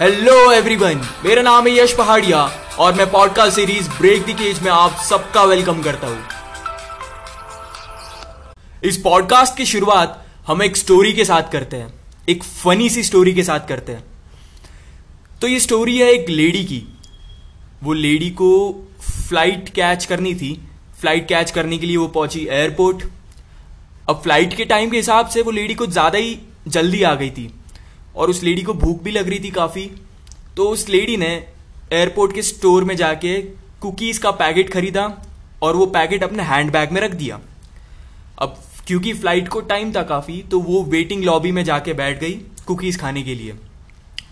Hello everyone मेरा नाम है यश पहाड़िया और मैं podcast series break the cage में आप सबका वेलकम करता हूँ। इस पॉडकास्ट की शुरुआत हम एक स्टोरी के साथ करते हैं। एक फनी सी स्टोरी के साथ करते हैं। तो ये स्टोरी है एक लेडी की। वो लेडी को फ़्लाइट कैच करनी थी। फ़्लाइट कैच करने के लिए वो पहुँची एयरपोर्ट अब फ़्लाइट के टाइम के हिसाब से वो लेडी कुछ ज़्यादा ही जल्दी आ गई थी। और उस लेडी को भूख भी लग रही थी काफ़ी। तो उस लेडी ने एयरपोर्ट के स्टोर में जाके कुकीज़ का पैकेट खरीदा और वो पैकेट अपने हैंड बैग में रख दिया। अब क्योंकि फ़्लाइट को टाइम था काफ़ी तो वो वेटिंग लॉबी में जाके बैठ गई कुकीज़ खाने के लिए।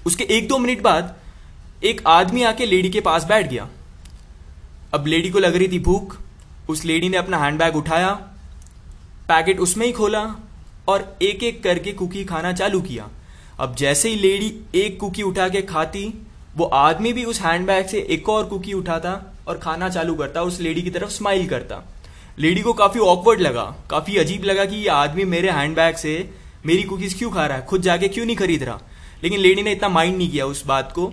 उसके एक दो मिनट बाद एक आदमी आके लेडी के पास बैठ गया। अब लेडी को लग रही थी भूख। उस लेडी ने अपना हैंड बैग उठाया पैकेट उसमें ही खोला और एक एक करके कुकी खाना चालू किया। अब जैसे ही लेडी एक कुकी उठा के खाती, वो आदमी भी उस हैंडबैग से एक और कुकी उठाता और खाना चालू करता, उस लेडी की तरफ़ स्माइल करता। लेडी को काफ़ी ऑकवर्ड लगा, काफ़ी अजीब लगा कि ये आदमी मेरे हैंडबैग से मेरी कुकीज क्यों खा रहा है, खुद जाके क्यों नहीं खरीद रहा? लेकिन लेडी ने इतना माइंड नहीं किया उस बात को।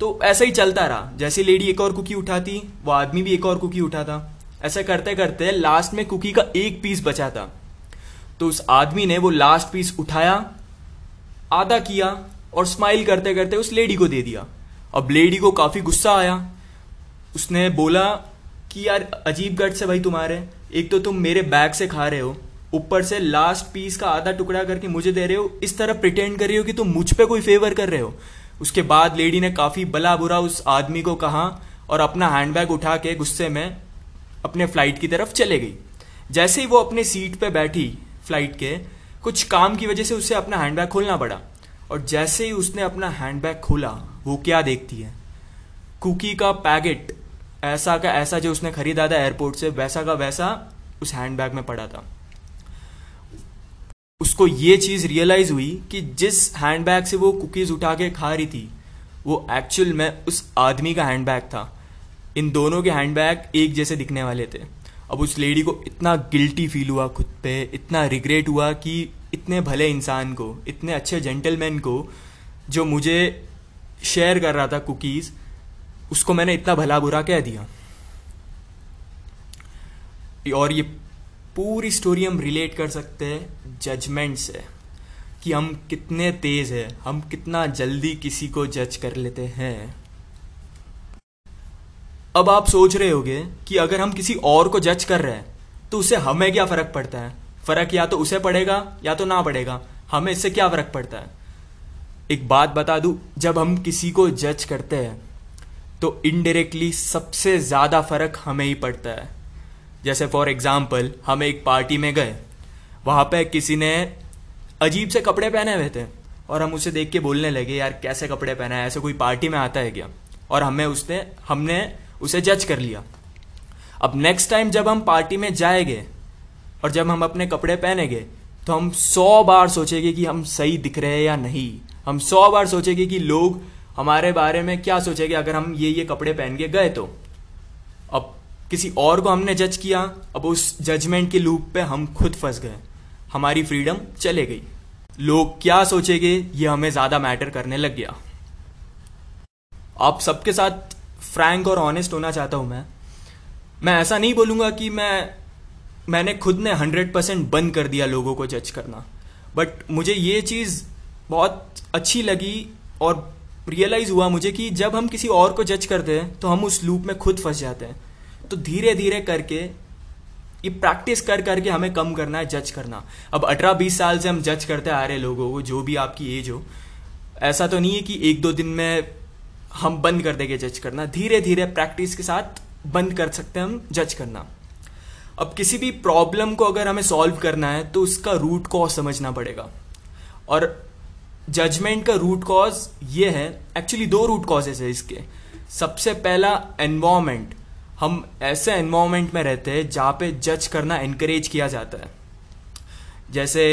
तो ऐसा ही चलता रहा। जैसे लेडी एक और कुकी उठाती, वो आदमी भी एक और कुकी उठाता। ऐसा करते करते लास्ट में कुकी का एक पीस बचा था। तो उस आदमी ने वो लास्ट पीस उठाया आधा किया और स्माइल करते करते उस लेडी को दे दिया। अब लेडी को काफ़ी गुस्सा आया। उसने बोला कि यार, अजीब गट से भाई तुम्हारे। एक तो तुम मेरे बैग से खा रहे हो। ऊपर से लास्ट पीस का आधा टुकड़ा करके मुझे दे रहे हो। इस तरह प्रिटेंड कर रही हो कि तुम मुझ पे कोई फेवर कर रहे हो। उसके बाद लेडी ने काफ़ी बला बुरा उस आदमी को कहा और अपना हैंडबैग उठा के गुस्से में अपने फ़्लाइट की तरफ़ चले गई। जैसे ही वो अपने सीट पे बैठी फ़्लाइट के कुछ काम की वजह से उसे अपना हैंडबैग खोलना पड़ा। और जैसे ही उसने अपना हैंडबैग खोला, वो क्या देखती है? कुकी का पैकेट, ऐसा का ऐसा जो उसने खरीदा था एयरपोर्ट से, वैसा का वैसा उस हैंडबैग में पड़ा था। उसको ये चीज़ रियलाइज़ हुई कि जिस हैंडबैग से वो कुकीज उठा के खा रही थी, वो एक्चुअल में उस आदमी का हैंडबैग था। इन दोनों के हैंडबैग एक जैसे दिखने वाले थे। अब उस लेडी को इतना गिल्टी फील हुआ खुद पे, इतना रिग्रेट हुआ कि इतने भले इंसान को, इतने अच्छे जेंटलमैन को जो मुझे शेयर कर रहा था कुकीज़ उसको मैंने इतना भला बुरा कह दिया? और ये पूरी स्टोरी हम रिलेट कर सकते हैं जजमेंट से, कि हम कितने तेज हैं, हम कितना जल्दी किसी को जज कर लेते हैं। अब आप सोच रहे होगे कि अगर हम किसी और को जज कर रहे हैं तो उससे हमें क्या फ़र्क पड़ता है? फ़र्क या तो उसे पड़ेगा या तो ना पड़ेगा। हमें इससे क्या फ़र्क पड़ता है? एक बात बता दूँ, जब हम किसी को जज करते हैं तो इनडायरेक्टली सबसे ज़्यादा फ़र्क हमें ही पड़ता है। जैसे फॉर एग्ज़ाम्पल हम एक पार्टी में गए, वहाँ पे किसी ने अजीब से कपड़े पहने हुए थे और हम उसे देख के बोलने लगे, यार, कैसे कपड़े पहना है? ऐसे कोई पार्टी में आता है क्या? और हमें उसने, हमने उसे जज कर लिया। अब नेक्स्ट टाइम जब हम पार्टी में जाएँगे और जब हम अपने कपड़े पहनेंगे तो हम सौ बार सोचेंगे कि हम सही दिख रहे हैं या नहीं। हम सौ बार सोचेंगे कि लोग हमारे बारे में क्या सोचेंगे अगर हम ये ये कपड़े पहन के गए तो। अब किसी और को हमने जज किया, अब उस जजमेंट के लूप पे हम खुद फंस गए। हमारी फ्रीडम चले गई। लोग क्या सोचेंगे, ये हमें ज़्यादा मैटर करने लग गया। आप सबके साथ फ्रैंक और ऑनेस्ट होना चाहता हूँ मैं। मैं ऐसा नहीं बोलूँगा कि मैं, मैंने खुद ने हंड्रेड परसेंट बंद कर दिया लोगों को जज करना। बट मुझे ये चीज़ बहुत अच्छी लगी और रियलाइज़ हुआ मुझे कि जब हम किसी और को जज करते हैं तो हम उस लूप में खुद फंस जाते हैं। तो धीरे धीरे करके, ये प्रैक्टिस कर करके हमें कम करना है जज करना। अब अठारह बीस साल से हम जज करते आ रहे लोगों को, जो भी आपकी एज हो। ऐसा तो नहीं है कि एक दो दिन में हम बंद कर देंगे जज करना। धीरे धीरे प्रैक्टिस के साथ बंद कर सकते हैं हम जज करना। अब किसी भी प्रॉब्लम को अगर हमें सॉल्व करना है तो उसका रूट कॉज समझना पड़ेगा। और जजमेंट का रूट कॉज ये है, एक्चुअली दो रूट कॉजेज है इसके। सबसे पहला एनवायरमेंट हम ऐसे एनवायरमेंट में रहते हैं जहाँ पे जज करना इनक्रेज किया जाता है। जैसे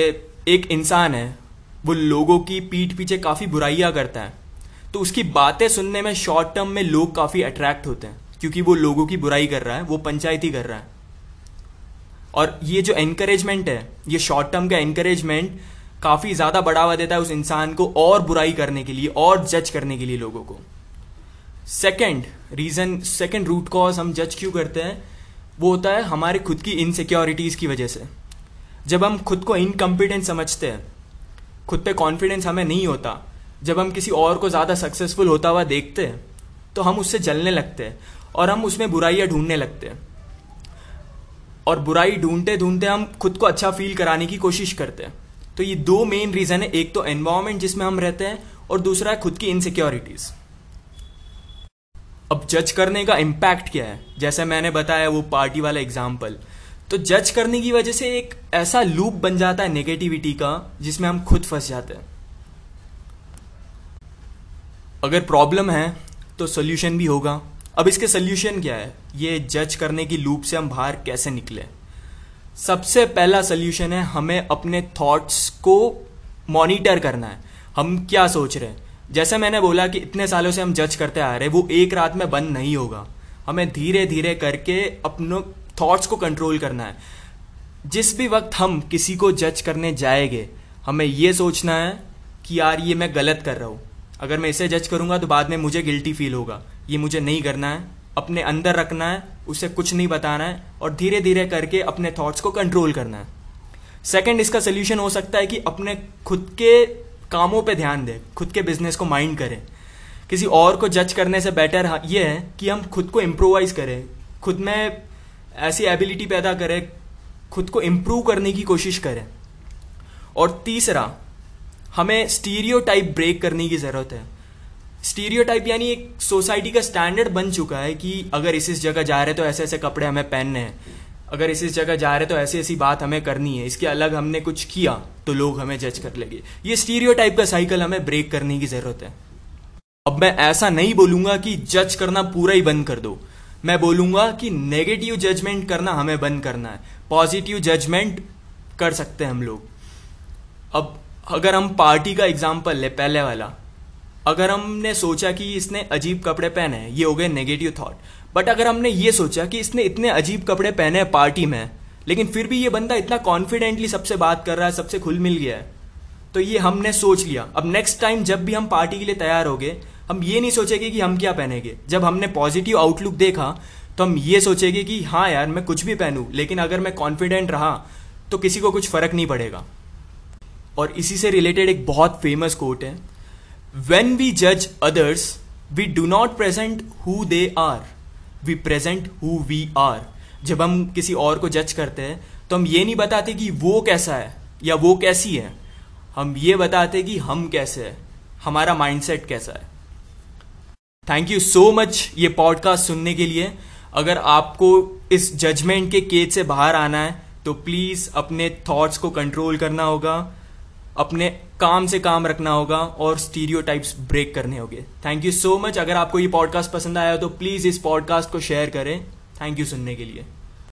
एक इंसान है, वो लोगों की पीठ पीछे काफ़ी बुराइयाँ करता है। तो उसकी बातें सुनने में शॉर्ट टर्म में लोग काफ़ी अट्रैक्ट होते हैं, क्योंकि वो लोगों की बुराई कर रहा है, वो पंचायती कर रहा है। और ये जो एनकरेजमेंट है, ये शॉर्ट टर्म का एनकरेजमेंट काफ़ी ज़्यादा बढ़ावा देता है उस इंसान को और बुराई करने के लिए, और जज करने के लिए लोगों को। Second reason second root cause हम जज क्यों करते हैं? वो होता है हमारे खुद की इनसिक्योरिटीज़ की वजह से। जब हम खुद को इनकम्पिटेंट समझते हैं, खुद पे कॉन्फिडेंस हमें नहीं होता जब हम किसी और को ज़्यादा सक्सेसफुल होता हुआ देखते हैं तो हम उससे जलने लगते हैं और हम उसमें बुराइयाँ ढूँढने लगते हैं। और बुराई ढूंढते ढूंढते हम खुद को अच्छा फील कराने की कोशिश करते हैं। तो ये दो मेन रीज़न है। एक तो एनवायरमेंट जिसमें हम रहते हैं और दूसरा है खुद की इनसिक्योरिटीज़ अब जज करने का इम्पैक्ट क्या है? जैसे मैंने बताया वो पार्टी वाला एग्ज़ाम्पल तो जज करने की वजह से एक ऐसा लूप बन जाता है नेगेटिविटी का, जिसमें हम खुद फंस जाते हैं। अगर प्रॉब्लम है तो सोल्यूशन भी होगा। अब इसके सोल्यूशन क्या है? ये जज करने की लूप से हम बाहर कैसे निकले? सबसे पहला सोल्यूशन है, हमें अपने थॉट्स को मॉनिटर करना है। हम क्या सोच रहे हैं? जैसे मैंने बोला कि इतने सालों से हम जज करते आ रहे वो एक रात में बंद नहीं होगा। हमें धीरे धीरे करके अपनों थॉट्स को कंट्रोल करना है। जिस भी वक्त हम किसी को जज करने जाएँगे, हमें ये सोचना है कि यार, ये मैं गलत कर रहा हूँ। अगर मैं इसे जज करूँगा तो बाद में मुझे गिल्टी फील होगा। ये मुझे नहीं करना है। अपने अंदर रखना है, उसे कुछ नहीं बताना है और धीरे धीरे करके अपने थॉट्स को कंट्रोल करना है। सेकेंड इसका सोल्यूशन हो सकता है कि अपने खुद के कामों पे ध्यान दें, खुद के बिज़नेस को माइंड करें। किसी और को जज करने से बेटर ये है कि हम खुद को इम्प्रोवाइज करें, खुद में ऐसी एबिलिटी पैदा करें, खुद को इम्प्रूव करने की कोशिश करें। और तीसरा हमें स्टीरियो ब्रेक करने की ज़रूरत है। स्टीरियो यानी एक सोसाइटी का स्टैंडर्ड बन चुका है कि अगर इस इस जगह जा रहे तो ऐसे ऐसे कपड़े हमें पहनने हैं। अगर इस इस जगह जा रहे तो ऐसी ऐसी बात हमें करनी है। इसके अलग हमने कुछ किया तो लोग हमें जज कर लेंगे। ये स्टीरियो टाइप का साइकिल हमें ब्रेक करने की ज़रूरत है। अब मैं ऐसा नहीं बोलूँगा कि जज करना पूरा ही बंद कर दो। मैं बोलूँगा कि नेगेटिव जजमेंट करना हमें बंद करना है। पॉजिटिव जजमेंट कर सकते हैं हम लोग। अब अगर हम पार्टी का एग्ज़ाम्पल ले, पहले वाला। अगर हमने सोचा कि इसने अजीब कपड़े पहने ये हो गए नेगेटिव थॉट बट अगर हमने ये सोचा कि इसने इतने अजीब कपड़े पहने हैं पार्टी में, लेकिन फिर भी ये बंदा इतना कॉन्फिडेंटली सबसे बात कर रहा है, सबसे खुल मिल गया है तो ये हमने सोच लिया। अब नेक्स्ट टाइम जब भी हम पार्टी के लिए तैयार हो गए हम ये नहीं सोचेंगे कि हम क्या पहनेंगे। जब हमने पॉजिटिव आउटलुक देखा तो हम ये सोचेंगे कि हाँ यार, मैं कुछ भी पहनूं, लेकिन अगर मैं कॉन्फिडेंट रहा तो किसी को कुछ फ़र्क नहीं पड़ेगा। और इसी से रिलेटेड एक बहुत फ़ेमस कोट है वेन वी जज others we do not present who they are we present who we are जब हम किसी और को जज करते हैं तो हम ये नहीं बताते कि वो कैसा है या वो कैसी है, हम ये बताते कि हम कैसे हैं, हमारा माइंडसेट कैसा है। थैंक यू सो मच ये पॉडकास्ट सुनने के लिए। अगर आपको इस जजमेंट के केज से बाहर आना है तो प्लीज़ अपने थॉट्स को कंट्रोल करना होगा। अपने काम से काम रखना होगा और स्टीरियो ब्रेक करने होंगे। थैंक यू सो मच अगर आपको ये पॉडकास्ट पसंद आया तो प्लीज़ इस पॉडकास्ट को शेयर करें। थैंक यू सुनने के लिए।